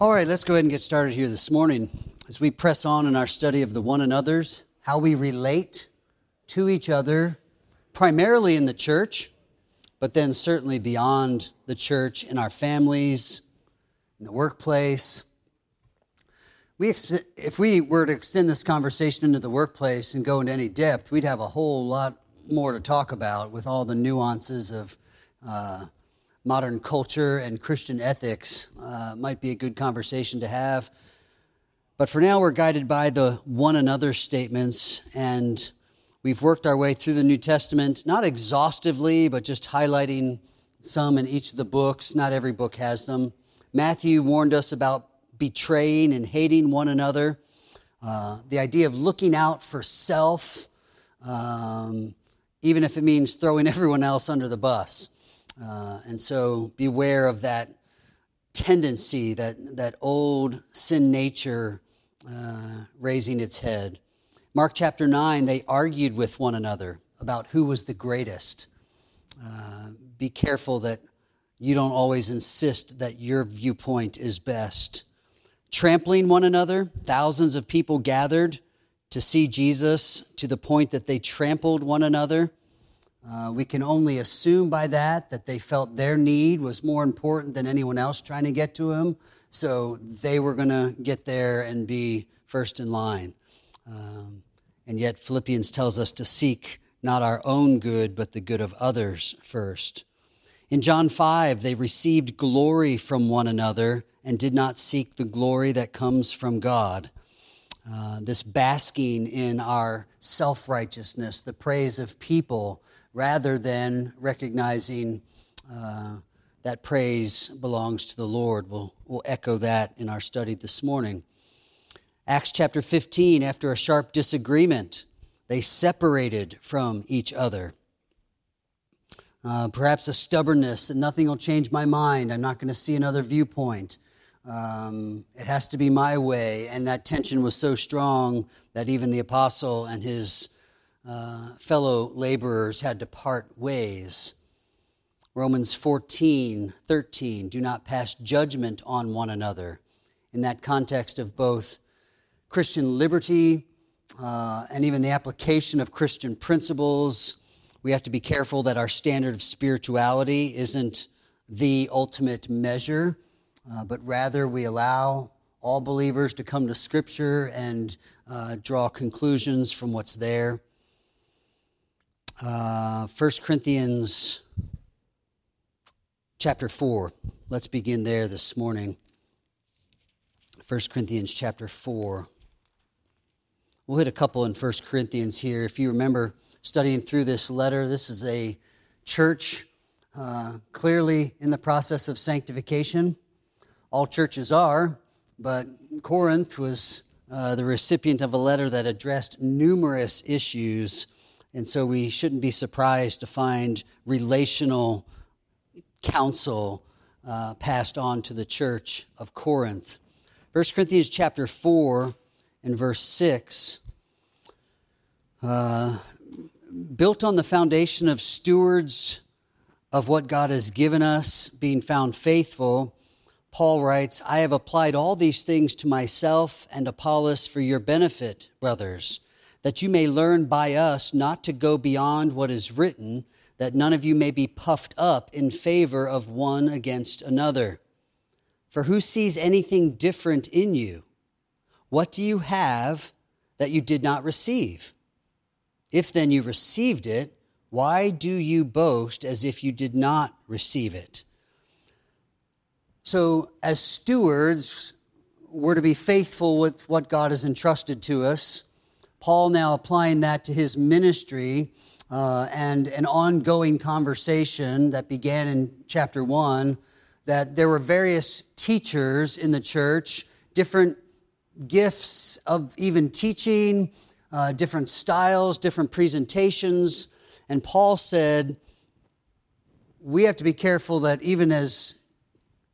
All right, let's go ahead and get started here this morning as we press on in our study of the one another's, how we relate to each other, primarily in the church, but then certainly beyond the church, in our families, in the workplace. We, if we were to extend this conversation into the workplace and go into any depth, we'd have a whole lot more to talk about with all the nuances of uh, modern culture and Christian ethics. Uh, might be a good conversation to have. But for now, we're guided by the one another statements, and we've worked our way through the New Testament, not exhaustively, but just highlighting some in each of the books. Not every book has them. Matthew warned us about betraying and hating one another, uh, the idea of looking out for self, um, even if it means throwing everyone else under the bus. Uh, and so beware of that tendency, that, that old sin nature uh, raising its head. Mark chapter 9, they argued with one another about who was the greatest. Uh, be careful that you don't always insist that your viewpoint is best. Trampling one another, thousands of people gathered to see Jesus to the point that they trampled one another. Uh, we can only assume by that that they felt their need was more important than anyone else trying to get to him, so they were going to get there and be first in line. Um, and yet, Philippians tells us to seek not our own good, but the good of others first. In John 5, they received glory from one another and did not seek the glory that comes from God. Uh, this basking in our self righteousness, the praise of people, rather than recognizing uh, that praise belongs to the Lord. We'll, we'll echo that in our study this morning. Acts chapter 15, after a sharp disagreement, they separated from each other. Uh, perhaps a stubbornness and nothing will change my mind. I'm not going to see another viewpoint. Um, it has to be my way. And that tension was so strong that even the apostle and his uh, fellow laborers had to part ways. Romans 14, 13, do not pass judgment on one another. In that context of both Christian liberty uh, and even the application of Christian principles, we have to be careful that our standard of spirituality isn't the ultimate measure, uh, but rather we allow all believers to come to Scripture and uh, draw conclusions from what's there. Uh, 1 Corinthians chapter 4. Let's begin there this morning. 1 Corinthians chapter 4. We'll hit a couple in 1 Corinthians here. If you remember, studying through this letter. This is a church uh, clearly in the process of sanctification. All churches are, but Corinth was uh, the recipient of a letter that addressed numerous issues, and so we shouldn't be surprised to find relational counsel uh, passed on to the church of Corinth. 1 Corinthians chapter 4 and verse 6 uh, built on the foundation of stewards of what God has given us, being found faithful, Paul writes, I have applied all these things to myself and Apollos for your benefit, brothers, that you may learn by us not to go beyond what is written, that none of you may be puffed up in favor of one against another. For who sees anything different in you? What do you have that you did not receive? If then you received it, why do you boast as if you did not receive it? So, as stewards, we're to be faithful with what God has entrusted to us. Paul now applying that to his ministry uh, and an ongoing conversation that began in chapter one that there were various teachers in the church, different gifts of even teaching, uh, different styles, different presentations. And Paul said, we have to be careful that even as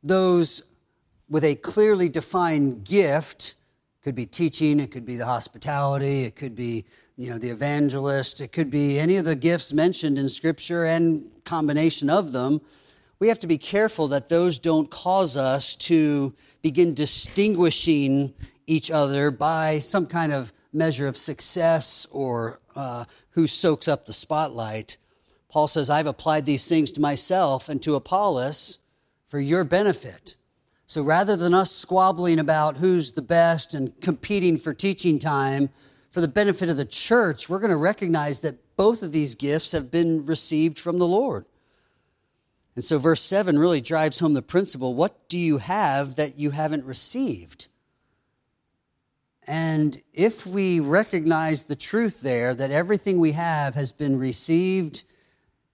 those with a clearly defined gift, could be teaching, it could be the hospitality, it could be you know the evangelist, it could be any of the gifts mentioned in Scripture and combination of them. we have to be careful that those don't cause us to begin distinguishing each other by some kind of measure of success or uh, who soaks up the spotlight. Paul says, I've applied these things to myself and to Apollos for your benefit. So rather than us squabbling about who's the best and competing for teaching time for the benefit of the church, we're going to recognize that both of these gifts have been received from the Lord. And so verse 7 really drives home the principle what do you have that you haven't received? And if we recognize the truth there, that everything we have has been received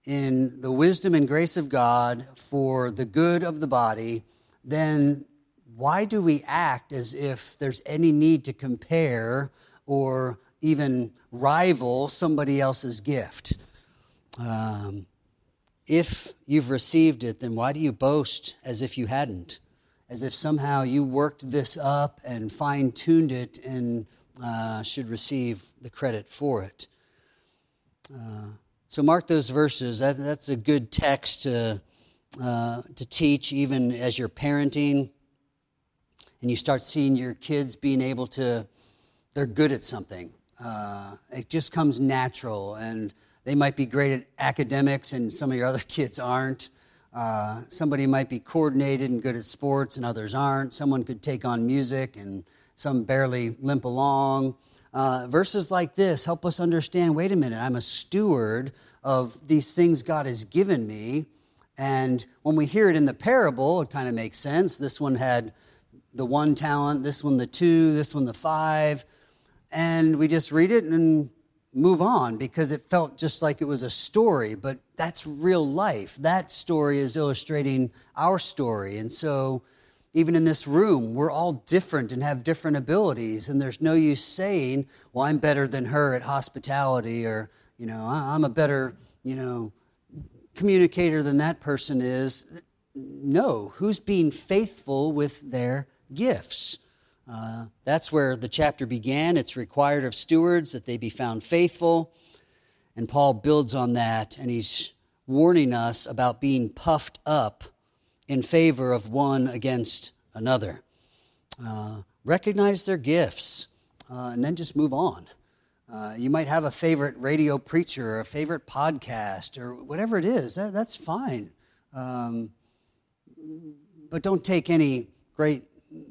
in the wisdom and grace of God for the good of the body, then why do we act as if there's any need to compare or even rival somebody else's gift? Um, if you've received it, then why do you boast as if you hadn't? As if somehow you worked this up and fine tuned it and uh, should receive the credit for it. Uh, so mark those verses. That, that's a good text to, uh, to teach even as you're parenting and you start seeing your kids being able to, they're good at something. Uh, it just comes natural and they might be great at academics and some of your other kids aren't. Uh, somebody might be coordinated and good at sports and others aren't. Someone could take on music and some barely limp along. Uh, verses like this help us understand wait a minute, I'm a steward of these things God has given me. And when we hear it in the parable, it kind of makes sense. This one had the one talent, this one the two, this one the five. And we just read it and move on because it felt just like it was a story, but that's real life. That story is illustrating our story. And so even in this room, we're all different and have different abilities. And there's no use saying, well, I'm better than her at hospitality, or, you know, I'm a better, you know, communicator than that person is. No, who's being faithful with their gifts? Uh, that's where the chapter began. It's required of stewards that they be found faithful. And Paul builds on that, and he's warning us about being puffed up in favor of one against another. Uh, recognize their gifts uh, and then just move on. Uh, you might have a favorite radio preacher or a favorite podcast or whatever it is. That, that's fine. Um, but don't take any great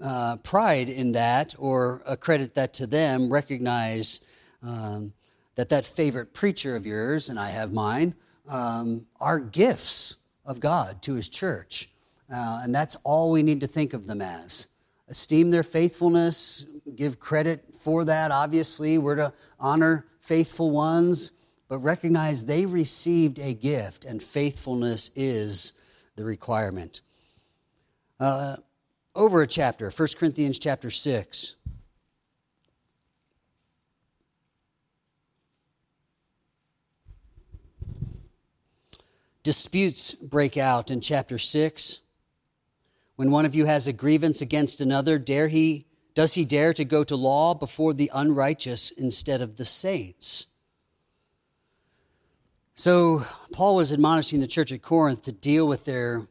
uh, pride in that or accredit that to them. Recognize um, that that favorite preacher of yours, and I have mine, um, are gifts of God to his church. Uh, and that's all we need to think of them as. Esteem their faithfulness, give credit for that, obviously. We're to honor faithful ones, but recognize they received a gift, and faithfulness is the requirement. Uh, over a chapter, 1 Corinthians chapter 6. Disputes break out in chapter 6. When one of you has a grievance against another, dare he does he dare to go to law before the unrighteous instead of the saints? So Paul was admonishing the church at Corinth to deal with their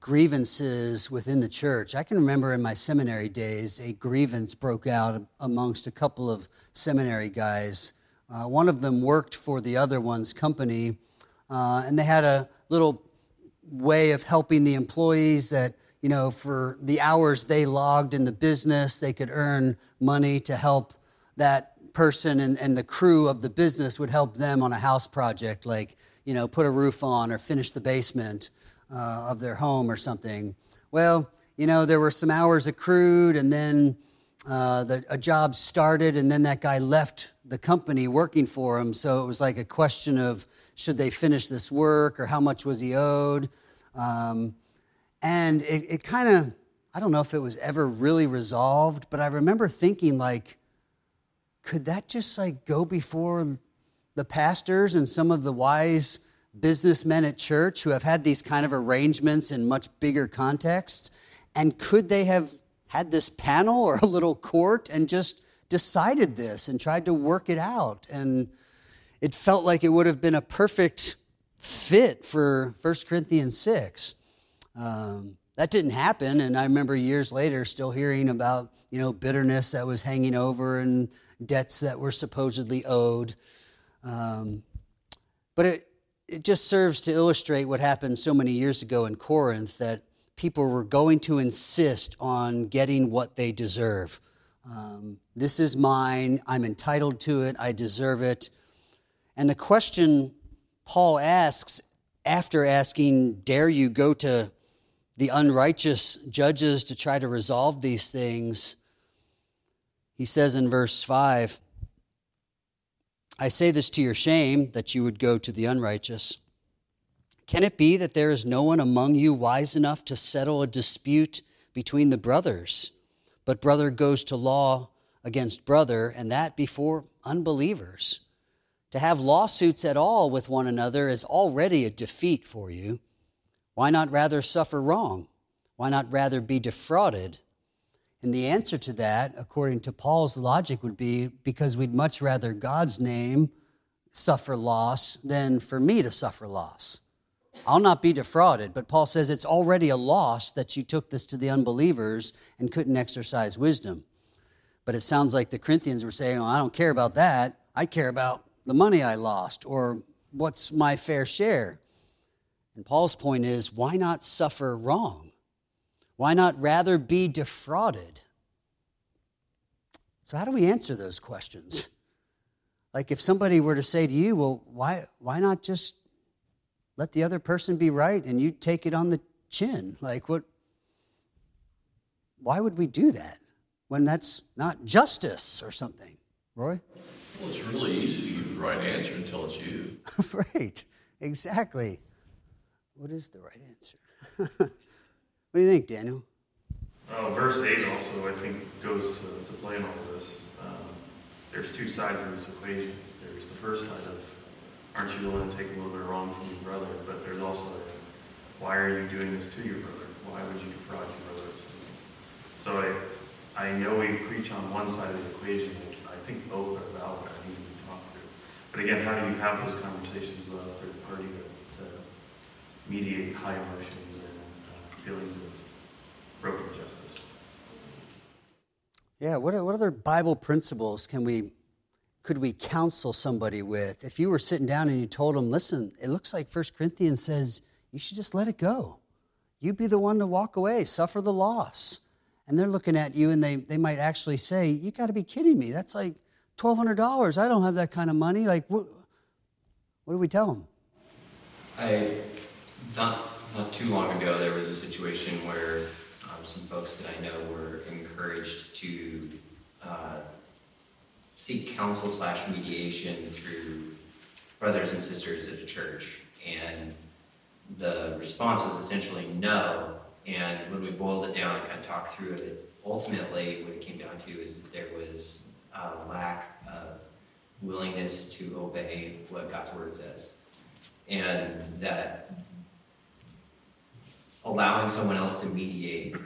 grievances within the church. I can remember in my seminary days, a grievance broke out amongst a couple of seminary guys. Uh, one of them worked for the other one's company, uh, and they had a little way of helping the employees that you know, for the hours they logged in the business, they could earn money to help that person and, and the crew of the business would help them on a house project, like, you know, put a roof on or finish the basement uh, of their home or something. Well, you know, there were some hours accrued and then uh, the, a job started and then that guy left the company working for him. So it was like a question of should they finish this work or how much was he owed? Um, and it, it kind of, I don't know if it was ever really resolved, but I remember thinking, like, could that just like go before the pastors and some of the wise businessmen at church who have had these kind of arrangements in much bigger contexts? And could they have had this panel or a little court and just decided this and tried to work it out? And it felt like it would have been a perfect fit for 1 Corinthians 6. Um, that didn't happen, and I remember years later still hearing about you know bitterness that was hanging over and debts that were supposedly owed. Um, but it it just serves to illustrate what happened so many years ago in Corinth that people were going to insist on getting what they deserve. Um, this is mine. I'm entitled to it. I deserve it. And the question Paul asks after asking, Dare you go to the unrighteous judges to try to resolve these things? He says in verse 5 I say this to your shame that you would go to the unrighteous. Can it be that there is no one among you wise enough to settle a dispute between the brothers? But brother goes to law against brother, and that before unbelievers. To have lawsuits at all with one another is already a defeat for you. Why not rather suffer wrong? Why not rather be defrauded? And the answer to that, according to Paul's logic, would be because we'd much rather God's name suffer loss than for me to suffer loss. I'll not be defrauded, but Paul says it's already a loss that you took this to the unbelievers and couldn't exercise wisdom. But it sounds like the Corinthians were saying, well, I don't care about that. I care about the money I lost or what's my fair share. And Paul's point is why not suffer wrong? Why not rather be defrauded? So, how do we answer those questions? Like, if somebody were to say to you, well, why, why not just let the other person be right and you take it on the chin? Like, what? Why would we do that when that's not justice or something? Roy? Well, it's really easy to give the right answer until it's you. right, exactly. What is the right answer? what do you think, Daniel? Uh, verse 8 also, I think, goes to, to play in all of this. Um, there's two sides of this equation. There's the first side of, aren't you willing to take a little bit of wrong from your brother? But there's also, why are you doing this to your brother? Why would you defraud your brother? So I, I know we preach on one side of the equation. I think both are valid. I need to be talked through. But again, how do you have those conversations with a third party mediate high emotions and uh, feelings of broken justice? Yeah, what, what other Bible principles can we could we counsel somebody with? If you were sitting down and you told them, listen, it looks like 1 Corinthians says you should just let it go. You be the one to walk away, suffer the loss. And they're looking at you and they, they might actually say, You got to be kidding me. That's like $1,200. I don't have that kind of money. Like, what, what do we tell them? I, not, not too long ago, there was a situation where um, some folks that I know were encouraged to uh, seek counsel slash mediation through brothers and sisters at a church. And the response was essentially no. And when we boiled it down and kind of talked through it, ultimately what it came down to is there was a lack of willingness to obey what God's word says. And that allowing someone else to mediate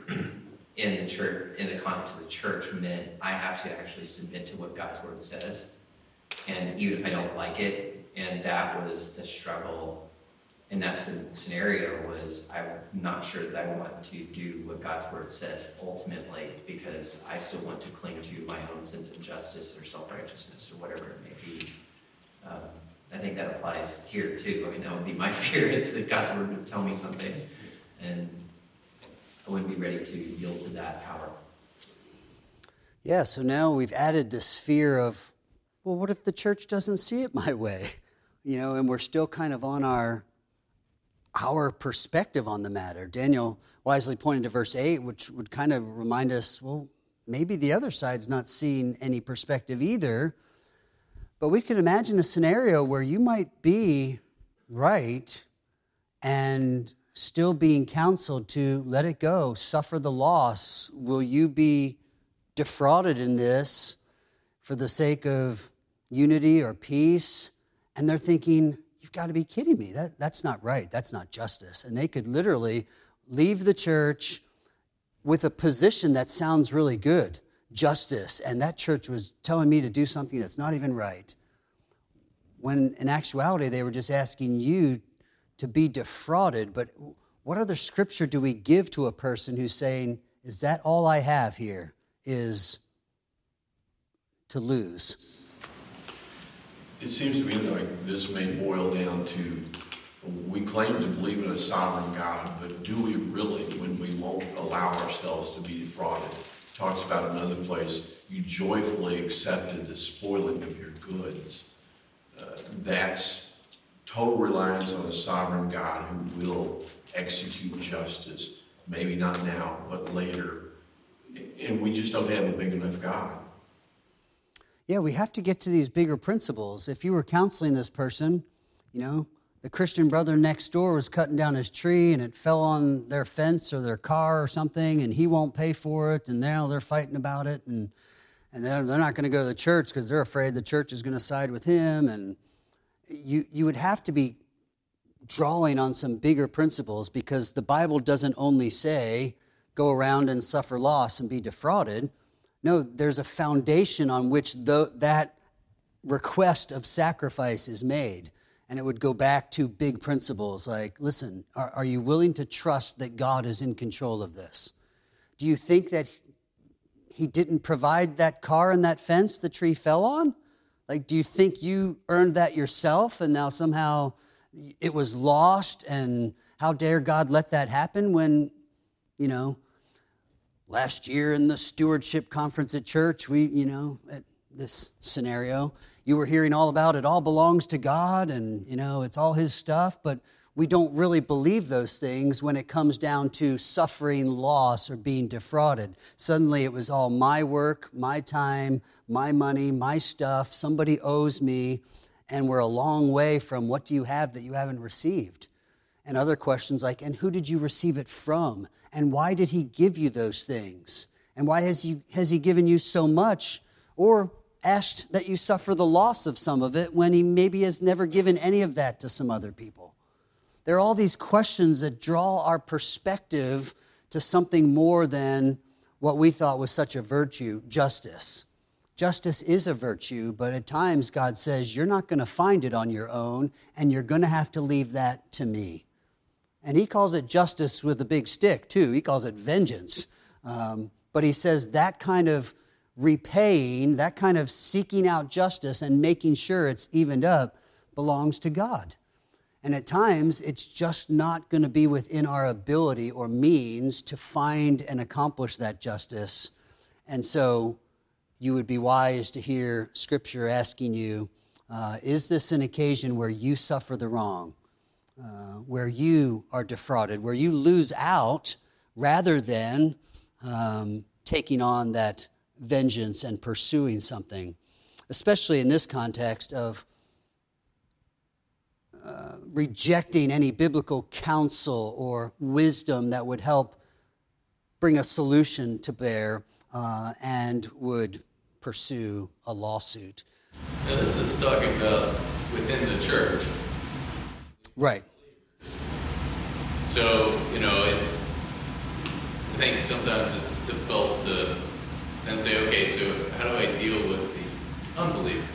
in the church, in the context of the church, meant I have to actually submit to what God's word says. And even if I don't like it, and that was the struggle in that scenario was I'm not sure that I want to do what God's word says ultimately because I still want to cling to my own sense of justice or self-righteousness or whatever it may be. Um, I think that applies here too. I mean, that would be my fear is that God's word would tell me something and I wouldn't be ready to yield to that power. Yeah, so now we've added this fear of, well, what if the church doesn't see it my way? You know, and we're still kind of on our our perspective on the matter. Daniel wisely pointed to verse 8, which would kind of remind us, well, maybe the other side's not seeing any perspective either. But we could imagine a scenario where you might be right and still being counseled to let it go, suffer the loss? Will you be defrauded in this for the sake of unity or peace? And they're thinking, you've got to be kidding me. That, that's not right. That's not justice. And they could literally leave the church with a position that sounds really good justice. And that church was telling me to do something that's not even right. When in actuality, they were just asking you to be defrauded. But what other scripture do we give to a person who's saying, Is that all I have here? Is to lose? It seems to me like this may boil down to, we claim to believe in a sovereign God, but do we really when we won't allow ourselves to be defrauded? Talks about another place, you joyfully accepted the spoiling of your goods. Uh, that's total reliance on a sovereign God who will execute justice, maybe not now, but later. And we just don't have a big enough God. Yeah, we have to get to these bigger principles. If you were counseling this person, you know, the Christian brother next door was cutting down his tree and it fell on their fence or their car or something, and he won't pay for it, and now they're fighting about it, and and they're, they're not going to go to the church because they're afraid the church is going to side with him, and you you would have to be drawing on some bigger principles because the Bible doesn't only say go around and suffer loss and be defrauded. No, there's a foundation on which the, that request of sacrifice is made. And it would go back to big principles like listen, are, are you willing to trust that God is in control of this? Do you think that He didn't provide that car and that fence the tree fell on? Like, do you think you earned that yourself and now somehow it was lost? And how dare God let that happen when, you know, last year in the stewardship conference at church, we, you know, at this scenario, you were hearing all about it all belongs to God and, you know, it's all his stuff, but we don't really believe those things when it comes down to suffering loss or being defrauded. Suddenly it was all my work, my time, my money, my stuff, somebody owes me, and we're a long way from what do you have that you haven't received? And other questions like, and who did you receive it from? And why did he give you those things? And why has he, has he given you so much? Or asked that you suffer the loss of some of it when he maybe has never given any of that to some other people? There are all these questions that draw our perspective to something more than what we thought was such a virtue justice. Justice is a virtue, but at times God says, You're not going to find it on your own, and you're going to have to leave that to me. And he calls it justice with a big stick, too. He calls it vengeance. Um, but he says that kind of repaying, that kind of seeking out justice and making sure it's evened up belongs to God. And at times, it's just not going to be within our ability or means to find and accomplish that justice. And so, you would be wise to hear Scripture asking you uh, Is this an occasion where you suffer the wrong, uh, where you are defrauded, where you lose out rather than um, taking on that vengeance and pursuing something? Especially in this context of uh, rejecting any biblical counsel or wisdom that would help bring a solution to bear uh, and would pursue a lawsuit. Now, this is talking about within the church. Right. So, you know, it's, I think sometimes it's difficult to then say, okay, so how do I deal with the unbeliever?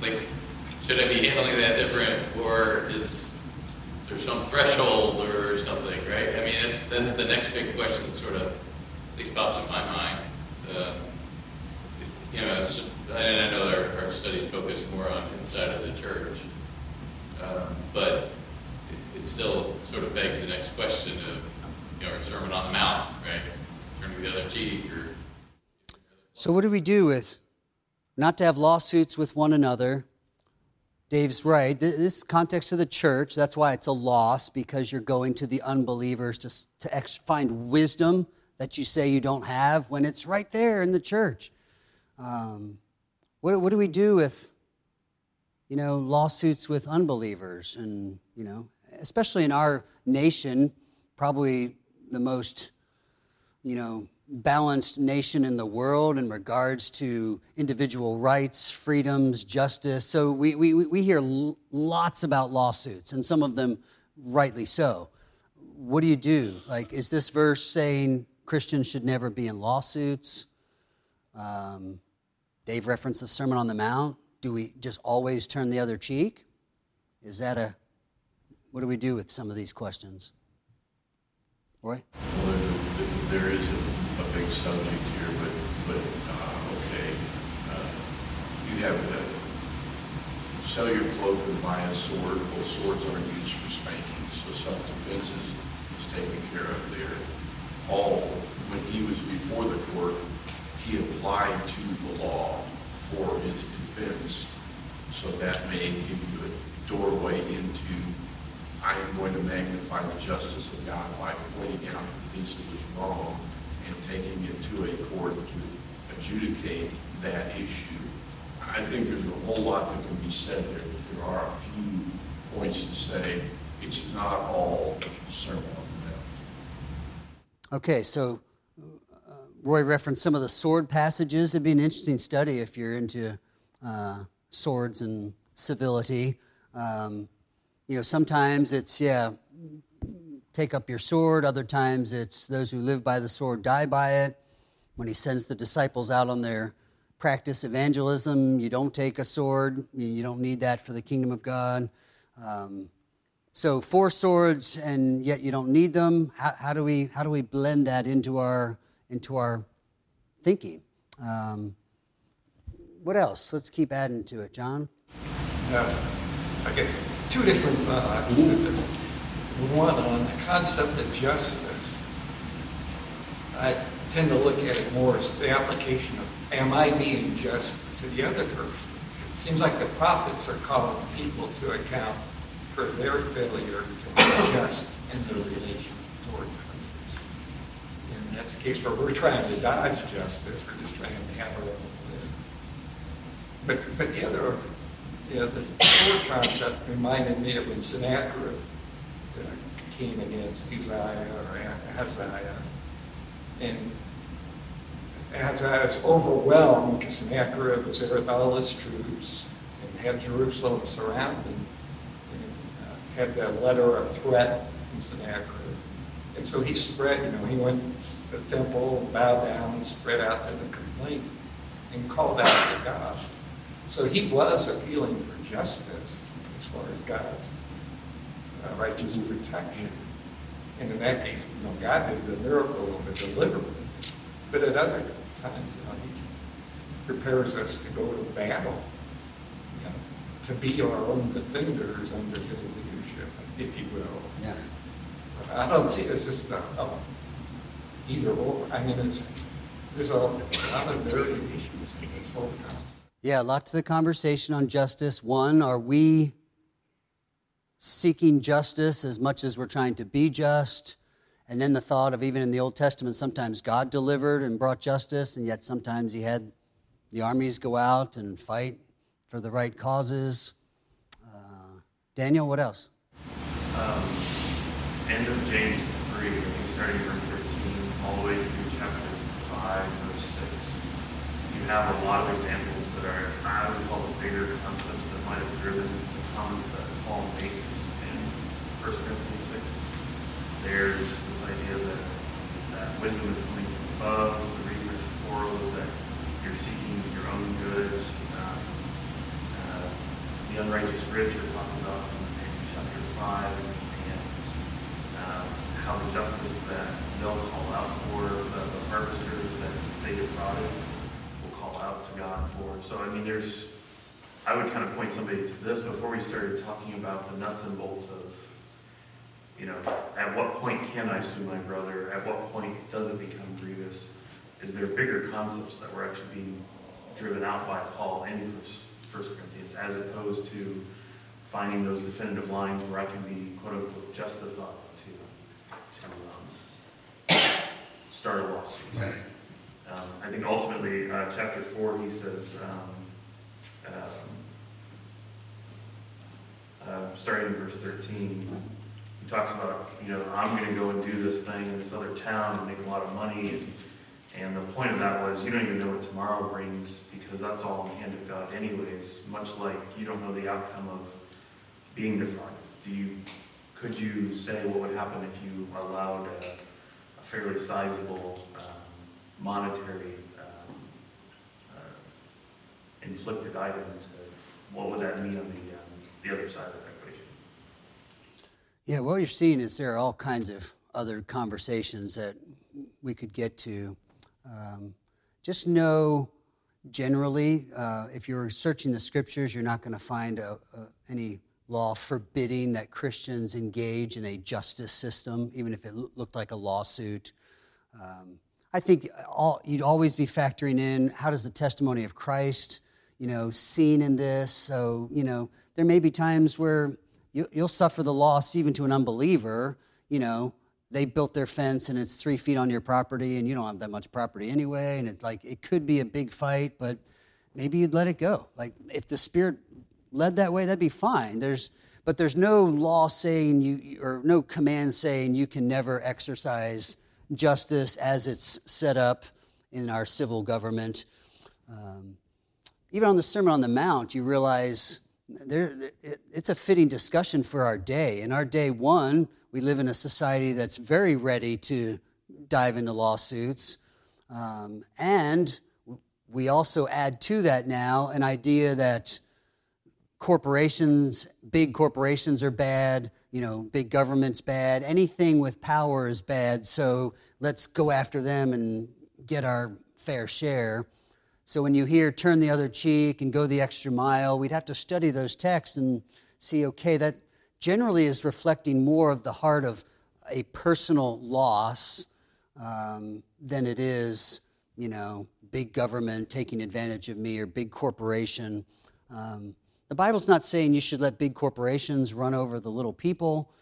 Like, should I be handling that different, or is, is there some threshold or something, right? I mean, that's, that's the next big question that sort of at least pops in my mind. Uh, you know, and I know our, our studies focus more on inside of the church, um, but it, it, still sort of begs the next question of, you know, our Sermon on the Mount, right? Turning the other cheek, or. So, what do we do with not to have lawsuits with one another? Dave's right. This context of the church, that's why it's a loss, because you're going to the unbelievers to, to ex- find wisdom that you say you don't have when it's right there in the church. Um, what, what do we do with, you know, lawsuits with unbelievers? And, you know, especially in our nation, probably the most, you know, balanced nation in the world in regards to individual rights, freedoms, justice. So we, we, we hear lots about lawsuits, and some of them rightly so. What do you do? Like, is this verse saying Christians should never be in lawsuits? Um, Dave referenced the Sermon on the Mount. Do we just always turn the other cheek? Is that a what do we do with some of these questions? Roy? Well, there- is a, subject here, but, but, uh, okay. Uh, You have the, sell your cloak and buy a sword. Well, swords aren't used for spanking, so self-defense is, is taken care of there. Paul, when he was before the court, he applied to the law for his defense. So that may give you a doorway into I am going to magnify the justice of God by pointing out that this is wrong and taking it to a court to adjudicate that issue. I think there's a whole lot that can be said there, but there are a few points to say it's not all sermon on the mount. Okay, so uh, Roy referenced some of the sword passages. It'd be an interesting study if you're into uh, swords and civility. Um, you know, sometimes it's, yeah, take up your sword. Other times it's those who live by the sword die by it. When he sends the disciples out on their practice evangelism, you don't take a sword. You don't need that for the kingdom of God. Um, so four swords, and yet you don't need them. How, how do we how do we blend that into our into our thinking? Um, what else? Let's keep adding to it, John. Uh, I get two different thoughts. One on the concept of justice. I tend to look at it more as the application of, am I being just to the other person? It seems like the prophets are calling people to account for their failure to be just in their relation towards others. And that's a case where we're trying to dodge justice, we're just trying to have our own. But, but the other, you know, the sword concept reminded me of when Sennacherib uh, came against Uzziah or Ahaziah. And Ahaziah was overwhelmed because Sennacherib was there with all his troops and had Jerusalem surrounded. And uh, had that letter of threat from Sennacherib. And so he spread, you know, he went to the temple, bowed down, and spread out to the complaint and called out to God. So he was appealing for justice as far as God's uh, righteous protection. And in that case, you know, God did the miracle of the deliverance. But at other times, you know, he prepares us to go to battle, you know, to be our own defenders under his leadership, if you will. Yeah. I don't see it as a, a either or. I mean, it's, there's a lot of variations in this whole concept. Yeah, a lot to the conversation on justice. One, are we seeking justice as much as we're trying to be just? And then the thought of even in the Old Testament, sometimes God delivered and brought justice, and yet sometimes He had the armies go out and fight for the right causes. Uh, Daniel, what else? Um, end of James 3, I think starting verse 13, all the way through chapter 5, verse 6. You have a lot of examples that are, I would call the bigger concepts that might have driven the comments that Paul makes in 1 Corinthians 6. There's this idea that, that wisdom is coming above. The reason quarrel is that you're seeking your own good. Um, uh, the unrighteous rich are talking about in, in chapter 5 and um, how the justice that they'll call out for, the, the harvesters that they defrauded, will call out to God for. So, I mean, there's, I would kind of point somebody to this before we started talking about the nuts and bolts of, you know, at what point can I sue my brother? At what point does it become grievous? Is there bigger concepts that were actually being driven out by Paul in First Corinthians, as opposed to finding those definitive lines where I can be quote unquote justified to, to um, start a lawsuit. Um, I think ultimately, uh, chapter four, he says, um, um, uh, starting in verse thirteen, he talks about, you know, I'm gonna go and do this thing in this other town and make a lot of money. And, and the point of that was, you don't even know what tomorrow brings because that's all in the hand of God anyways, much like you don't know the outcome of being defrauded. Do you, could you say what would happen if you allowed a, a fairly sizable um, monetary um, uh, inflicted item to, what would that mean on the, um, the other side of equation? Yeah, what you're seeing is there are all kinds of other conversations that we could get to. Um, just know generally, uh, if you're searching the scriptures, you're not going to find a, a, any law forbidding that Christians engage in a justice system, even if it looked like a lawsuit. Um, I think all, you'd always be factoring in how does the testimony of Christ, you know, seen in this. So, you know, there may be times where you, you'll suffer the loss even to an unbeliever, you know, they built their fence and it's three feet on your property and you don't have that much property anyway. And it like it could be a big fight but maybe you'd let it go. Like if the spirit led that way that'd be fine. There's but there's no law saying you or no command saying you can never exercise justice as it's set up in our civil government. Um, even on the sermon on the mount you realize there, it, it's a fitting discussion for our day in our day one we live in a society that's very ready to dive into lawsuits. Um, and we also add to that now an idea that corporations, big corporations are bad, you know, big government's bad, anything with power is bad, so let's go after them and get our fair share. So when you hear turn the other cheek and go the extra mile, we'd have to study those texts and see, okay, that generally is reflecting more of the heart of a personal loss um, than it is, you know, big government taking advantage of me or big corporation. Um, the Bible's not saying you should let big corporations run over the little people,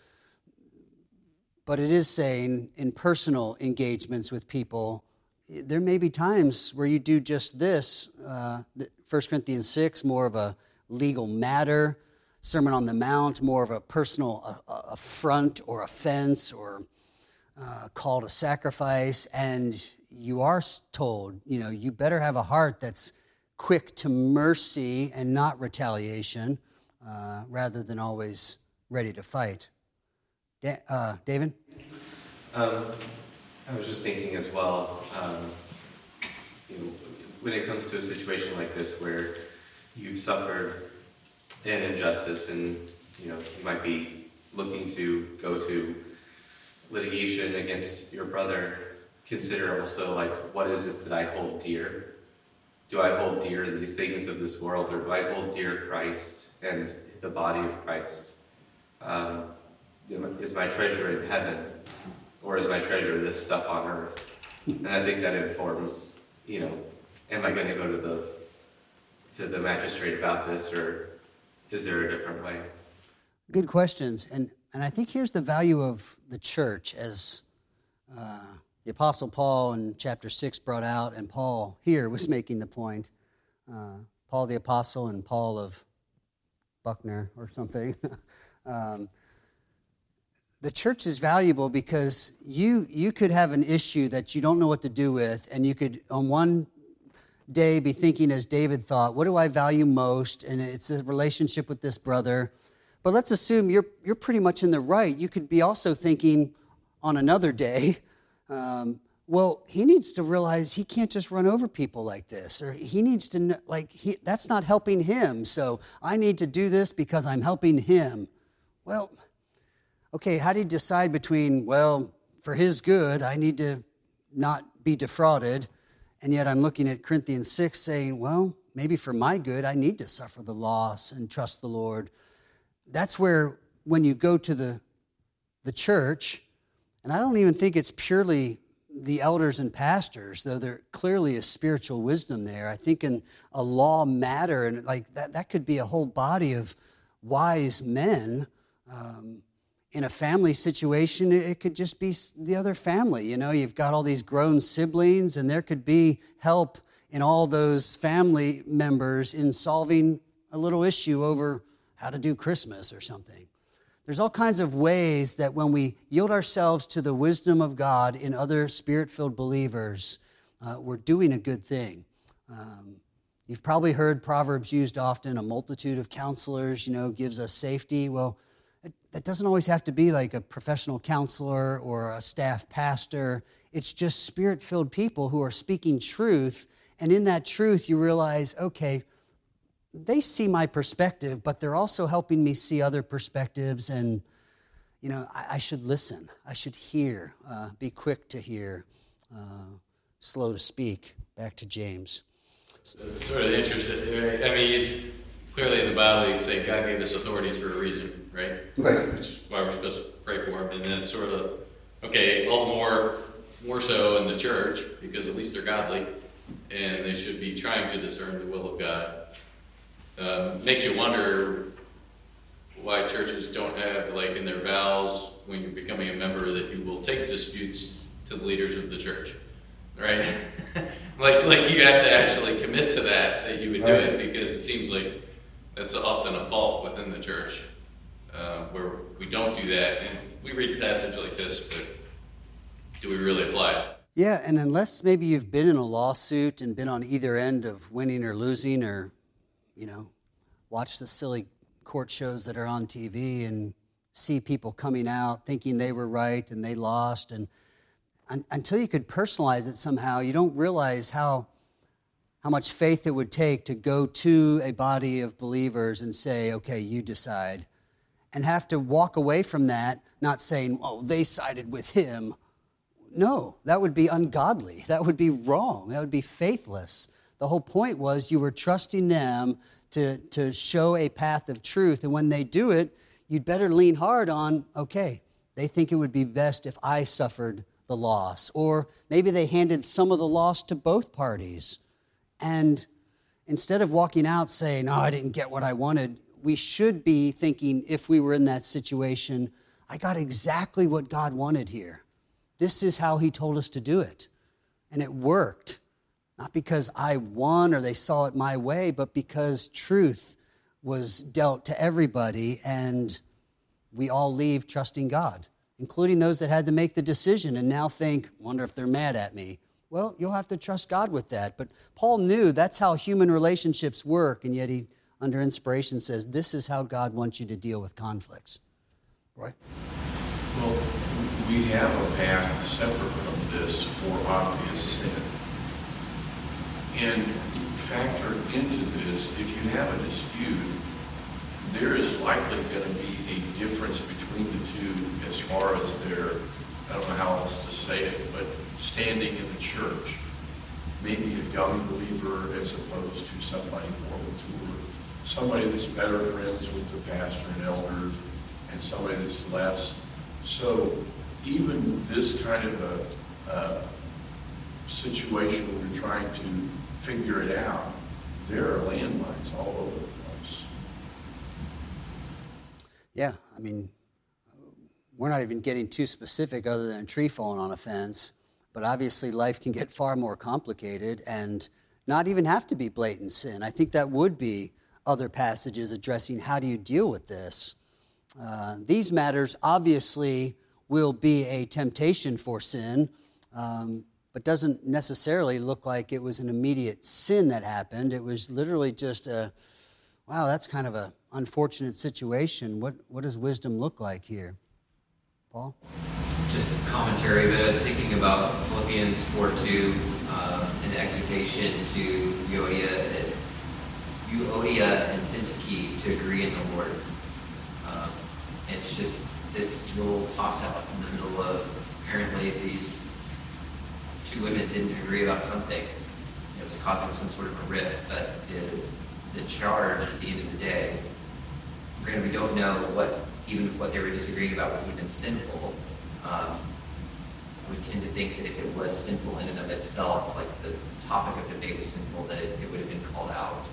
but it is saying in personal engagements with people, there may be times where you do just this. Uh, 1 Corinthians 6, more of a legal matter. Sermon on the Mount, more of a personal affront or offense or uh, call to sacrifice. And you are told, you know, you better have a heart that's quick to mercy and not retaliation uh, rather than always ready to fight. Da- uh, David? Um, I was just thinking as well, um, you know, when it comes to a situation like this where you've suffered an injustice and you know you might be looking to go to litigation against your brother consider also like what is it that i hold dear? Do i hold dear these things of this world or do i hold dear christ and the body of christ? Um, is my treasure in heaven or is my treasure this stuff on earth and i think that informs you know am i going to go to the to the magistrate about this or is there a different way? Good questions. And, and I think here's the value of the church as uh, the Apostle Paul in chapter 6 brought out, and Paul here was making the point. Uh, Paul the Apostle and Paul of Buckner or something. um, the church is valuable because you, you could have an issue that you don't know what to do with, and you could, on one day be thinking as David thought, what do I value most? And it's a relationship with this brother. But let's assume you're, you're pretty much in the right. You could be also thinking on another day, um, well, he needs to realize he can't just run over people like this, or he needs to, know, like, he, that's not helping him. So I need to do this because I'm helping him. Well, okay, how do you decide between, well, for his good, I need to not be defrauded, and yet I'm looking at Corinthians 6 saying, well, maybe for my good, I need to suffer the loss and trust the Lord. That's where, when you go to the, the church, and I don't even think it's purely the elders and pastors, though there clearly is spiritual wisdom there. I think in a law matter, and like that, that could be a whole body of wise men. Um, in a family situation, it could just be the other family. You know, you've got all these grown siblings, and there could be help in all those family members in solving a little issue over how to do Christmas or something. There's all kinds of ways that when we yield ourselves to the wisdom of God in other spirit filled believers, uh, we're doing a good thing. Um, you've probably heard Proverbs used often a multitude of counselors, you know, gives us safety. Well, that doesn't always have to be like a professional counselor or a staff pastor. It's just spirit filled people who are speaking truth. And in that truth, you realize, okay, they see my perspective, but they're also helping me see other perspectives. And, you know, I, I should listen. I should hear, uh, be quick to hear, uh, slow to speak. Back to James. Sort of interesting. I mean, he's, clearly in the Bible, you say God gave us authorities for a reason, right? Right. Which is why we're supposed to pray for them. And then it's sort of, okay, all more, more so in the church, because at least they're godly, and they should be trying to discern the will of God. Um, makes you wonder why churches don't have, like, in their vows, when you're becoming a member, that you will take disputes to the leaders of the church, right? like, like you have to actually commit to that, that you would do it, because it seems like that's often a fault within the church, uh, where we don't do that. And we read a passage like this, but do we really apply it? Yeah, and unless maybe you've been in a lawsuit and been on either end of winning or losing, or, you know, watch the silly court shows that are on TV and see people coming out thinking they were right and they lost, and un- until you could personalize it somehow, you don't realize how how much faith it would take to go to a body of believers and say, okay, you decide, and have to walk away from that, not saying, oh, they sided with him. No, that would be ungodly. That would be wrong. That would be faithless. The whole point was you were trusting them to, to show a path of truth. And when they do it, you'd better lean hard on, okay, they think it would be best if I suffered the loss. Or maybe they handed some of the loss to both parties. And instead of walking out saying, oh, I didn't get what I wanted, we should be thinking, if we were in that situation, I got exactly what God wanted here. This is how He told us to do it. And it worked. Not because I won or they saw it my way, but because truth was dealt to everybody and we all leave trusting God, including those that had to make the decision and now think, wonder if they're mad at me. Well, you'll have to trust God with that. But Paul knew that's how human relationships work, and yet he, under inspiration, says, This is how God wants you to deal with conflicts. Right? Well, we have a path separate from this for obvious sin. And factor into this, if you have a dispute, there is likely going to be a difference between the two as far as their, I don't know how else to say it, but standing in the church. Maybe a young believer as opposed to somebody more mature. Somebody that's better friends with the pastor and elders, and somebody that's less. So even this kind of a, situation where you're trying to figure it out, there are landmines all over the place. Yeah, I mean, we're not even getting too specific other than a tree falling on a fence, but obviously life can get far more complicated and not even have to be blatant sin. I think that would be other passages addressing how do you deal with this. Uh, these matters obviously will be a temptation for sin, um, but doesn't necessarily look like it was an immediate sin that happened. It was literally just a, wow, that's kind of an unfortunate situation. What, what does wisdom look like here? Paul? Just commentary, but I was thinking about Philippians 4 2 um, and the exhortation to Euodia, Euodia and Syntyche to agree in the Lord. And it's just this little toss up in the middle of apparently these two women didn't agree about something. It was causing some sort of a rift, but the, the charge at the end of the day, granted, we don't know what, even if what they were disagreeing about was even sinful, um, we tend to think that if it was sinful in and of itself, like the topic of debate was sinful, that it, it would have been called out.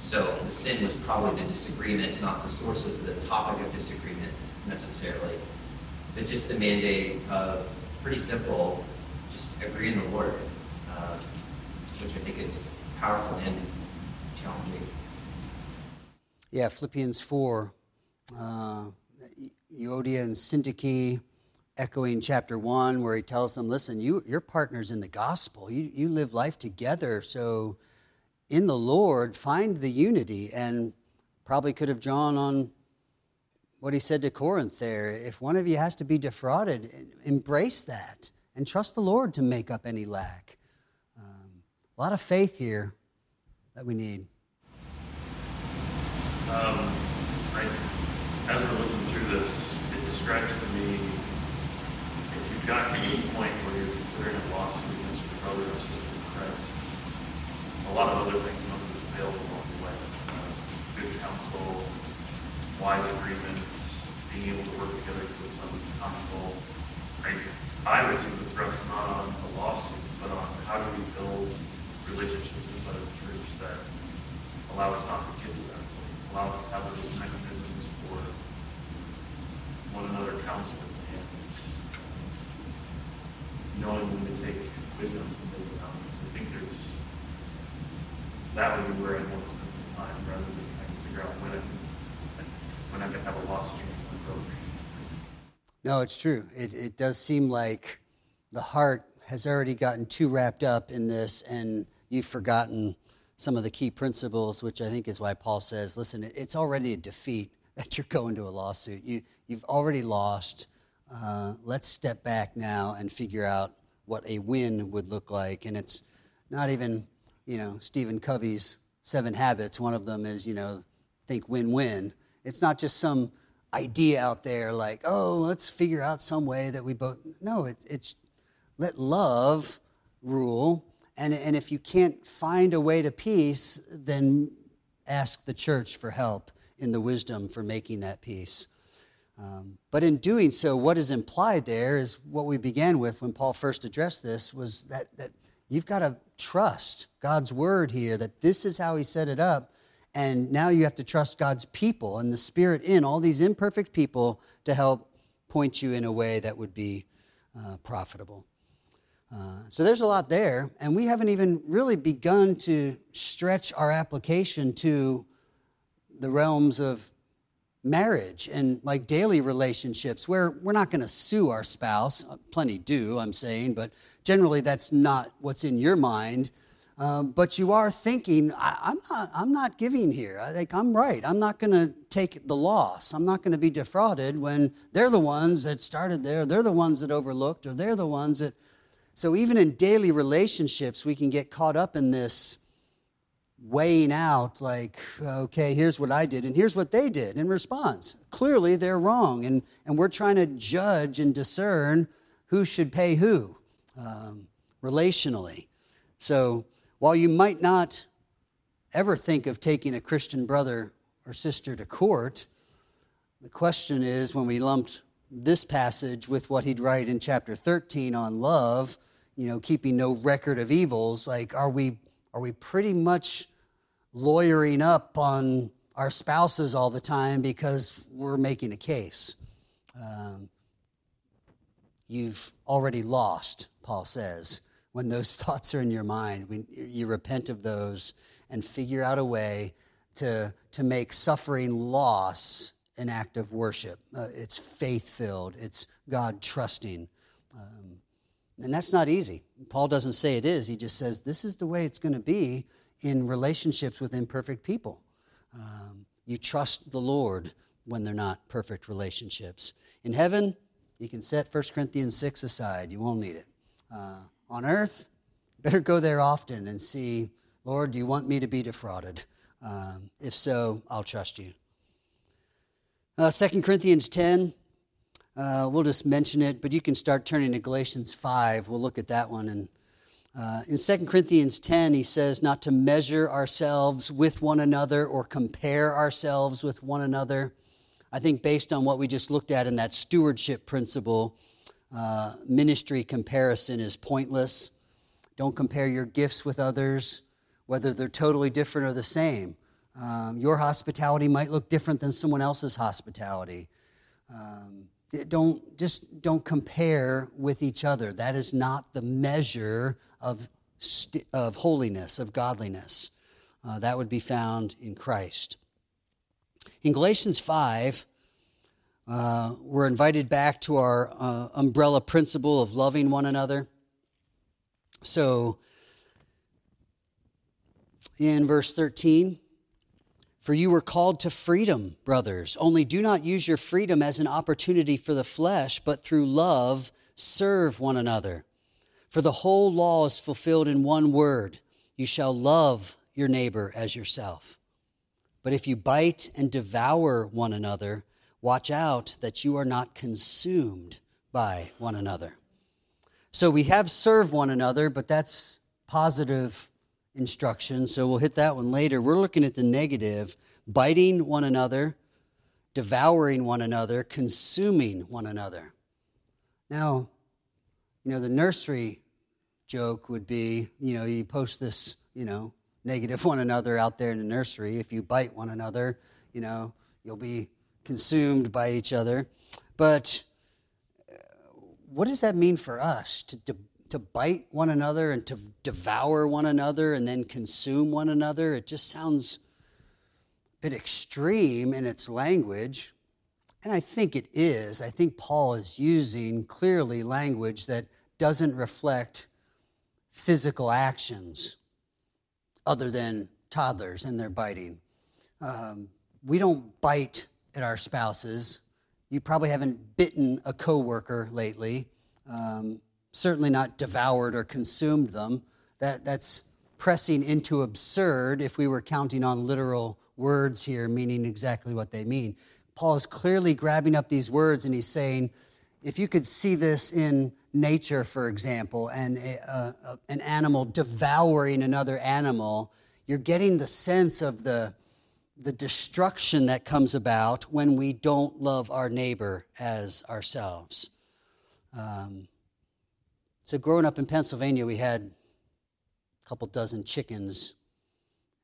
So the sin was probably the disagreement, not the source of the topic of disagreement necessarily, but just the mandate of pretty simple, just agree in the Lord, uh, which I think is powerful and challenging. Yeah, Philippians 4, uh, Euodia and Syntyche echoing chapter 1, where he tells them, listen, you, you're partners in the gospel. You, you live life together. So in the Lord, find the unity. And probably could have drawn on what he said to Corinth there. If one of you has to be defrauded, embrace that and trust the Lord to make up any lack. Um, a lot of faith here that we need. Um, I, as we're looking through this, it describes to me if you've gotten to this point where you're considering a lawsuit against your brother or sister in Christ, a lot of other things must have failed along the way. Uh, good counsel, wise agreements, being able to work together towards some common goal. I would see the thrust not on a lawsuit, but on how do we build relationships inside of the church that allow us not to get to that point, allow us to have those mechanisms one another counseling and knowing when to take wisdom from around us. I think there's, that would be where I'd want to spend my time rather than trying to figure out when I can, when I can have a lawsuit against my brother. No, it's true. It, it does seem like the heart has already gotten too wrapped up in this, and you've forgotten some of the key principles, which I think is why Paul says, listen, it's already a defeat that you're going to a lawsuit. You, you've already lost. Uh, let's step back now and figure out what a win would look like. And it's not even, you know, Stephen Covey's seven habits. One of them is, you know, think win win. It's not just some idea out there like, oh, let's figure out some way that we both. No, it, it's let love rule. And, and if you can't find a way to peace, then ask the church for help in the wisdom for making that peace. Um, but in doing so, what is implied there is what we began with when Paul first addressed this was that, that you've got to trust God's word here, that this is how he set it up. And now you have to trust God's people and the Spirit in all these imperfect people to help point you in a way that would be uh, profitable. Uh, so there's a lot there, and we haven't even really begun to stretch our application to the realms of marriage and like daily relationships where we're not going to sue our spouse. Uh, plenty do, I'm saying, but generally that's not what's in your mind. Um, but you are thinking, I, am not, I'm not giving here. I think I'm right. I'm not going to take the loss. I'm not going to be defrauded when they're the ones that started there. They're the ones that overlooked, or they're the ones that. So even in daily relationships, we can get caught up in this weighing out, like, okay, here's what I did, and here's what they did in response. Clearly, they're wrong, and, and we're trying to judge and discern who should pay who um, relationally. So, while you might not ever think of taking a Christian brother or sister to court, the question is when we lumped this passage with what he'd write in chapter 13 on love, you know, keeping no record of evils, like are we are we pretty much lawyering up on our spouses all the time because we're making a case? Um, you've already lost, Paul says when those thoughts are in your mind, when you repent of those and figure out a way to, to make suffering loss an act of worship. Uh, it's faith filled, it's God trusting. Um, and that's not easy. Paul doesn't say it is, he just says this is the way it's going to be in relationships with imperfect people. Um, you trust the Lord when they're not perfect relationships. In heaven, you can set 1 Corinthians 6 aside, you won't need it. Uh, on earth, better go there often and see, Lord, do you want me to be defrauded? Um, if so, I'll trust you. Uh, 2 Corinthians 10, uh, we'll just mention it, but you can start turning to Galatians 5. We'll look at that one. And uh, in 2 Corinthians 10, he says not to measure ourselves with one another or compare ourselves with one another. I think based on what we just looked at in that stewardship principle, uh, ministry comparison is pointless. Don't compare your gifts with others, whether they're totally different or the same. Um, your hospitality might look different than someone else's hospitality. Um, don't just don't compare with each other. That is not the measure of st- of holiness, of godliness. Uh, that would be found in Christ. In Galatians five, uh, we're invited back to our uh, umbrella principle of loving one another. So, in verse 13, for you were called to freedom, brothers. Only do not use your freedom as an opportunity for the flesh, but through love serve one another. For the whole law is fulfilled in one word you shall love your neighbor as yourself. But if you bite and devour one another, Watch out that you are not consumed by one another. So we have serve one another, but that's positive instruction. So we'll hit that one later. We're looking at the negative biting one another, devouring one another, consuming one another. Now, you know, the nursery joke would be, you know, you post this, you know, negative one another out there in the nursery. If you bite one another, you know, you'll be consumed by each other. But uh, what does that mean for us to, to, to bite one another and to devour one another and then consume one another? It just sounds a bit extreme in its language. And I think it is. I think Paul is using clearly language that doesn't reflect physical actions other than toddlers and their biting. Um, we don't bite at our spouses. You probably haven't bitten a coworker lately. Um, certainly not devoured or consumed them. That, that's pressing into absurd if we were counting on literal words here, meaning exactly what they mean. Paul is clearly grabbing up these words and he's saying, if you could see this in nature, for example, and a, a, an animal devouring another animal, you're getting the sense of the, the destruction that comes about when we don't love our neighbor as ourselves. Um, so, growing up in Pennsylvania, we had a couple dozen chickens,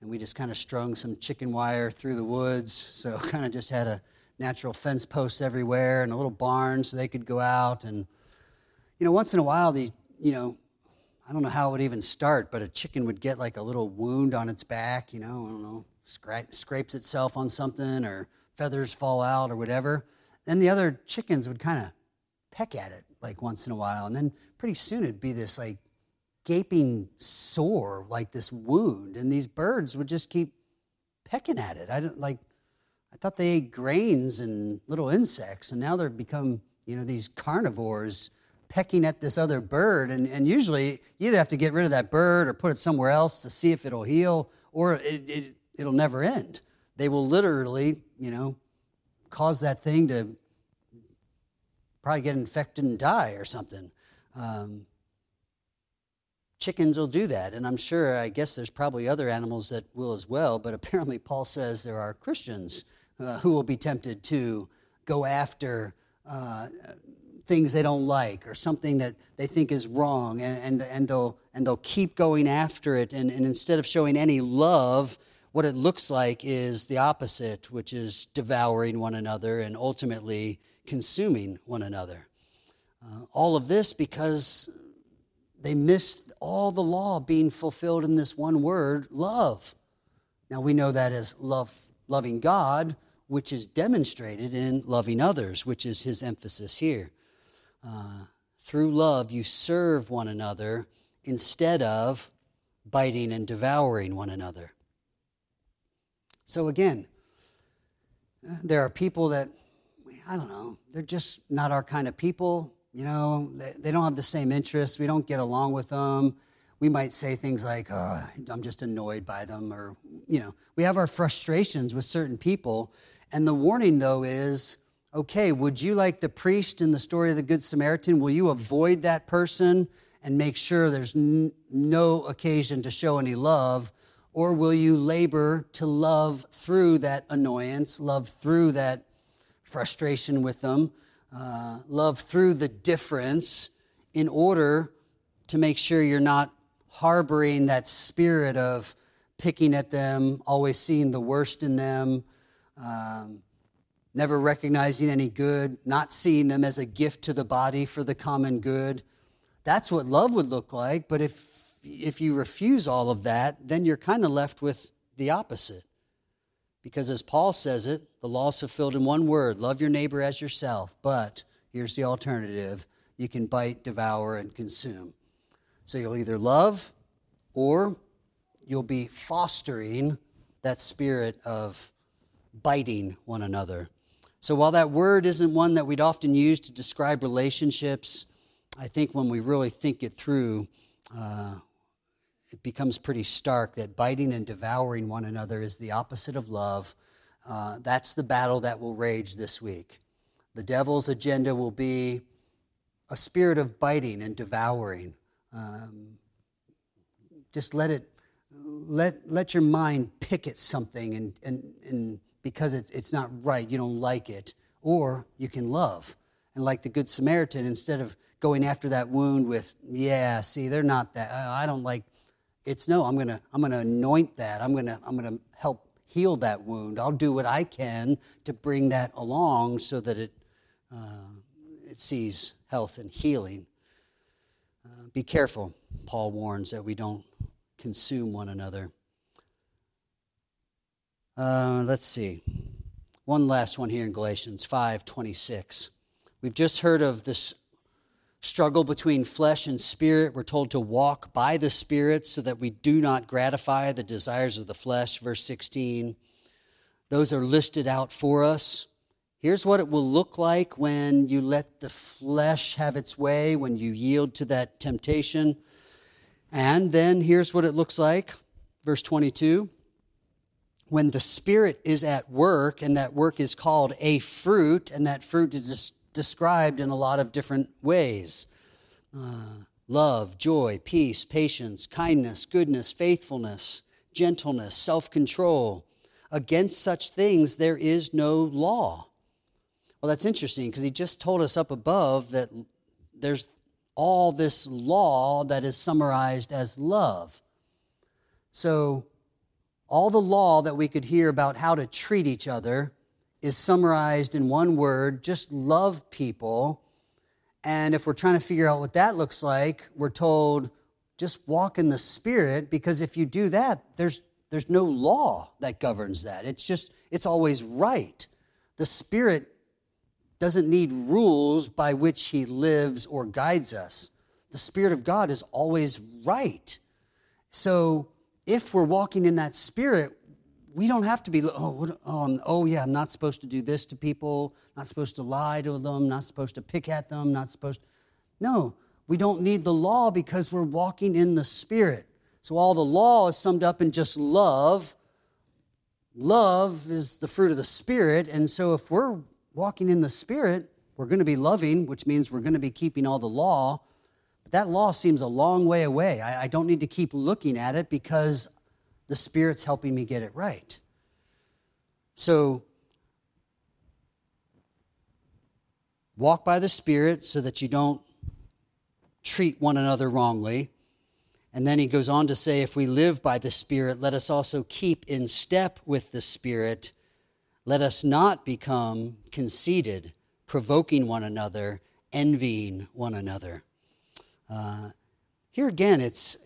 and we just kind of strung some chicken wire through the woods. So, kind of just had a natural fence posts everywhere and a little barn so they could go out. And, you know, once in a while, the, you know, I don't know how it would even start, but a chicken would get like a little wound on its back, you know, I don't know, scra- scrapes itself on something or feathers fall out or whatever. Then the other chickens would kind of peck at it like once in a while. And then pretty soon it'd be this like gaping sore, like this wound. And these birds would just keep pecking at it. I don't like, I thought they ate grains and little insects, and now they've become, you know, these carnivores pecking at this other bird. And, and usually you either have to get rid of that bird or put it somewhere else to see if it'll heal, or it, it, it'll never end. They will literally, you know, cause that thing to probably get infected and die or something. Um, chickens will do that, and I'm sure, I guess there's probably other animals that will as well, but apparently Paul says there are Christians uh, who will be tempted to go after uh, things they don't like or something that they think is wrong, and, and, and, they'll, and they'll keep going after it. And, and instead of showing any love, what it looks like is the opposite, which is devouring one another and ultimately consuming one another. Uh, all of this because they missed all the law being fulfilled in this one word love. Now we know that as love, loving God, which is demonstrated in loving others, which is his emphasis here. Uh, through love, you serve one another instead of biting and devouring one another. So, again, uh, there are people that, I don't know, they're just not our kind of people. You know, they, they don't have the same interests. We don't get along with them. We might say things like, oh, I'm just annoyed by them, or, you know, we have our frustrations with certain people, and the warning, though, is okay, would you, like the priest in the story of the Good Samaritan, will you avoid that person and make sure there's n- no occasion to show any love? Or will you labor to love through that annoyance, love through that frustration with them, uh, love through the difference in order to make sure you're not harboring that spirit of picking at them, always seeing the worst in them, um, never recognizing any good, not seeing them as a gift to the body for the common good. That's what love would look like. But if, if you refuse all of that, then you're kind of left with the opposite. Because as Paul says it, the law is fulfilled in one word love your neighbor as yourself. But here's the alternative you can bite, devour, and consume. So you'll either love or you'll be fostering that spirit of biting one another. So while that word isn't one that we'd often use to describe relationships, I think when we really think it through, uh, it becomes pretty stark that biting and devouring one another is the opposite of love. Uh, that's the battle that will rage this week. The devil's agenda will be a spirit of biting and devouring. Um, just let it, let, let your mind pick at something and, and, and because it's, it's not right, you don't like it. Or you can love. And like the Good Samaritan, instead of going after that wound with, yeah, see, they're not that, I don't like, it's no, I'm gonna, I'm gonna anoint that. I'm gonna, I'm gonna help heal that wound. I'll do what I can to bring that along so that it, uh, it sees health and healing. Uh, be careful, Paul warns, that we don't consume one another. Uh, let's see. One last one here in Galatians 5:26. We've just heard of this struggle between flesh and spirit. We're told to walk by the Spirit so that we do not gratify the desires of the flesh. Verse 16. Those are listed out for us. Here's what it will look like when you let the flesh have its way, when you yield to that temptation. And then here's what it looks like. Verse 22 when the Spirit is at work, and that work is called a fruit, and that fruit is described in a lot of different ways uh, love, joy, peace, patience, kindness, goodness, faithfulness, gentleness, self control. Against such things there is no law. Well, that's interesting because he just told us up above that there's all this law that is summarized as love. So, all the law that we could hear about how to treat each other is summarized in one word just love people. And if we're trying to figure out what that looks like, we're told just walk in the Spirit because if you do that, there's, there's no law that governs that. It's just, it's always right. The Spirit doesn't need rules by which He lives or guides us. The Spirit of God is always right. So if we're walking in that Spirit, we don't have to be, oh, what, um, oh, yeah, I'm not supposed to do this to people, not supposed to lie to them, not supposed to pick at them, not supposed. No, we don't need the law because we're walking in the Spirit. So all the law is summed up in just love. Love is the fruit of the Spirit. And so if we're walking in the Spirit, we're going to be loving, which means we're going to be keeping all the law. But that law seems a long way away. I, I don't need to keep looking at it because the Spirit's helping me get it right. So, walk by the Spirit so that you don't treat one another wrongly. And then he goes on to say, if we live by the Spirit, let us also keep in step with the Spirit. Let us not become conceited, provoking one another, envying one another. Uh, here again, it's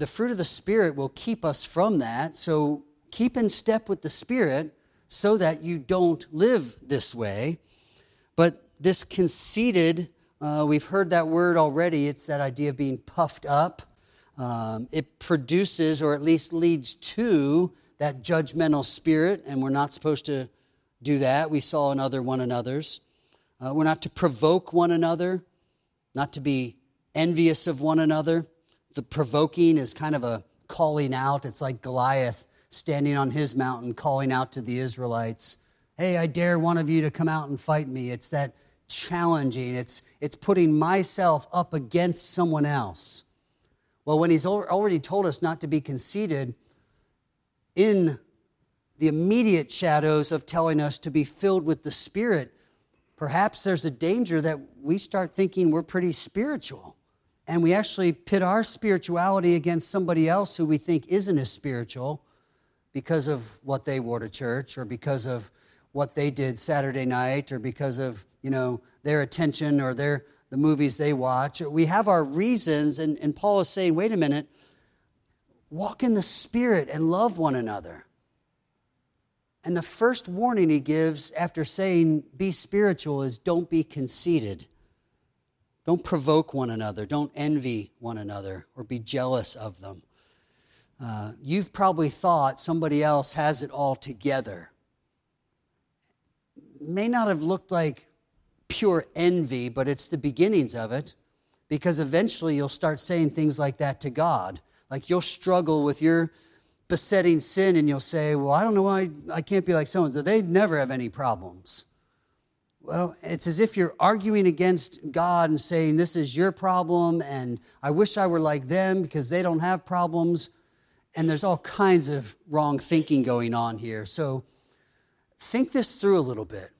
the fruit of the Spirit will keep us from that. So keep in step with the Spirit so that you don't live this way. But this conceited, uh, we've heard that word already. It's that idea of being puffed up. Um, it produces, or at least leads to, that judgmental spirit, and we're not supposed to do that. We saw in other one another's. Uh, we're not to provoke one another, not to be envious of one another. The provoking is kind of a calling out. It's like Goliath standing on his mountain calling out to the Israelites, Hey, I dare one of you to come out and fight me. It's that challenging, it's, it's putting myself up against someone else. Well, when he's already told us not to be conceited, in the immediate shadows of telling us to be filled with the Spirit, perhaps there's a danger that we start thinking we're pretty spiritual and we actually pit our spirituality against somebody else who we think isn't as spiritual because of what they wore to church or because of what they did Saturday night or because of, you know, their attention or their the movies they watch. We have our reasons, and, and Paul is saying, wait a minute, walk in the Spirit and love one another. And the first warning he gives after saying, be spiritual, is don't be conceited. Don't provoke one another. Don't envy one another or be jealous of them. Uh, you've probably thought somebody else has it all together. May not have looked like pure envy, but it's the beginnings of it because eventually you'll start saying things like that to God. Like you'll struggle with your besetting sin and you'll say, Well, I don't know why I can't be like someone. So they never have any problems. Well, it's as if you're arguing against God and saying, This is your problem, and I wish I were like them because they don't have problems. And there's all kinds of wrong thinking going on here. So think this through a little bit.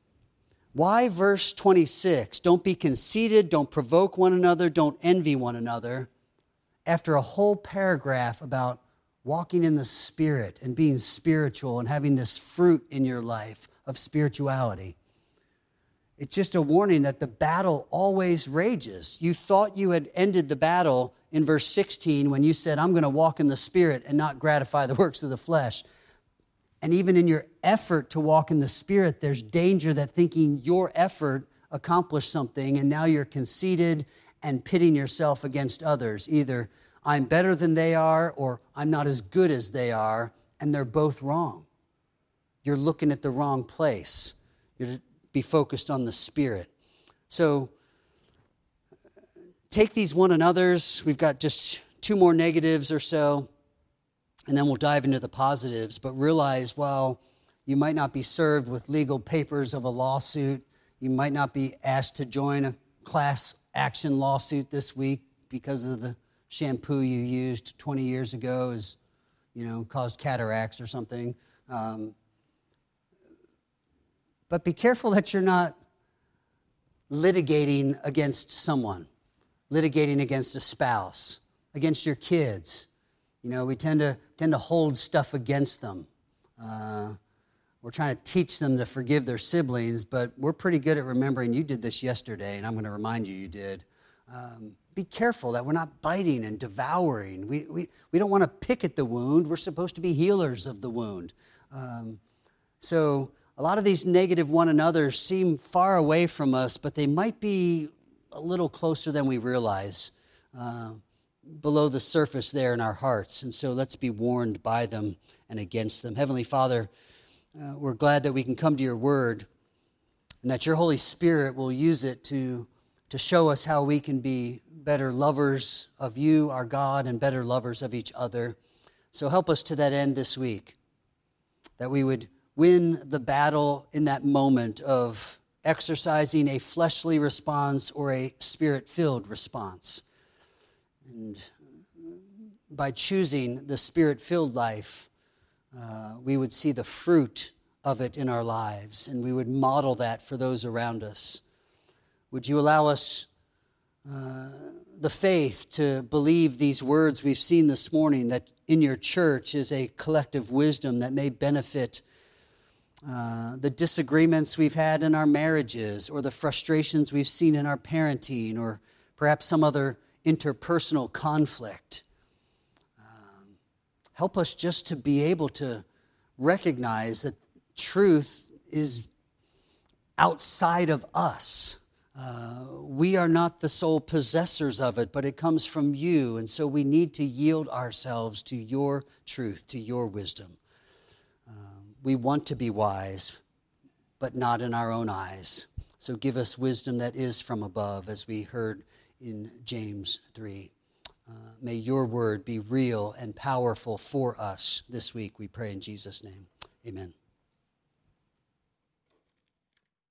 Why verse 26? Don't be conceited, don't provoke one another, don't envy one another. After a whole paragraph about walking in the Spirit and being spiritual and having this fruit in your life of spirituality. It's just a warning that the battle always rages. You thought you had ended the battle in verse 16 when you said, I'm going to walk in the Spirit and not gratify the works of the flesh. And even in your effort to walk in the Spirit, there's danger that thinking your effort accomplished something and now you're conceited and pitting yourself against others. Either I'm better than they are or I'm not as good as they are, and they're both wrong. You're looking at the wrong place. You're be focused on the Spirit. So take these one another's. We've got just two more negatives or so, and then we'll dive into the positives. But realize while you might not be served with legal papers of a lawsuit, you might not be asked to join a class action lawsuit this week because of the shampoo you used 20 years ago is, you know, caused cataracts or something. Um, but be careful that you're not litigating against someone, litigating against a spouse, against your kids. You know, we tend to tend to hold stuff against them. Uh, we're trying to teach them to forgive their siblings, but we're pretty good at remembering you did this yesterday, and I'm going to remind you you did. Um, be careful that we're not biting and devouring. We, we, we don't want to pick at the wound. We're supposed to be healers of the wound. Um, so, a lot of these negative one another seem far away from us, but they might be a little closer than we realize, uh, below the surface there in our hearts. And so, let's be warned by them and against them. Heavenly Father, uh, we're glad that we can come to your word and that your Holy Spirit will use it to, to show us how we can be better lovers of you, our God, and better lovers of each other. So help us to that end this week, that we would win the battle in that moment of exercising a fleshly response or a spirit filled response. And by choosing the spirit filled life, uh, we would see the fruit of it in our lives and we would model that for those around us. Would you allow us uh, the faith to believe these words we've seen this morning that in your church is a collective wisdom that may benefit uh, the disagreements we've had in our marriages or the frustrations we've seen in our parenting or perhaps some other interpersonal conflict. Um, help us just to be able to recognize that truth is outside of us uh, we are not the sole possessors of it, but it comes from you. And so we need to yield ourselves to your truth, to your wisdom. We want to be wise, but not in our own eyes. So give us wisdom that is from above, as we heard in James 3. Uh, may your word be real and powerful for us this week, we pray in Jesus' name. Amen.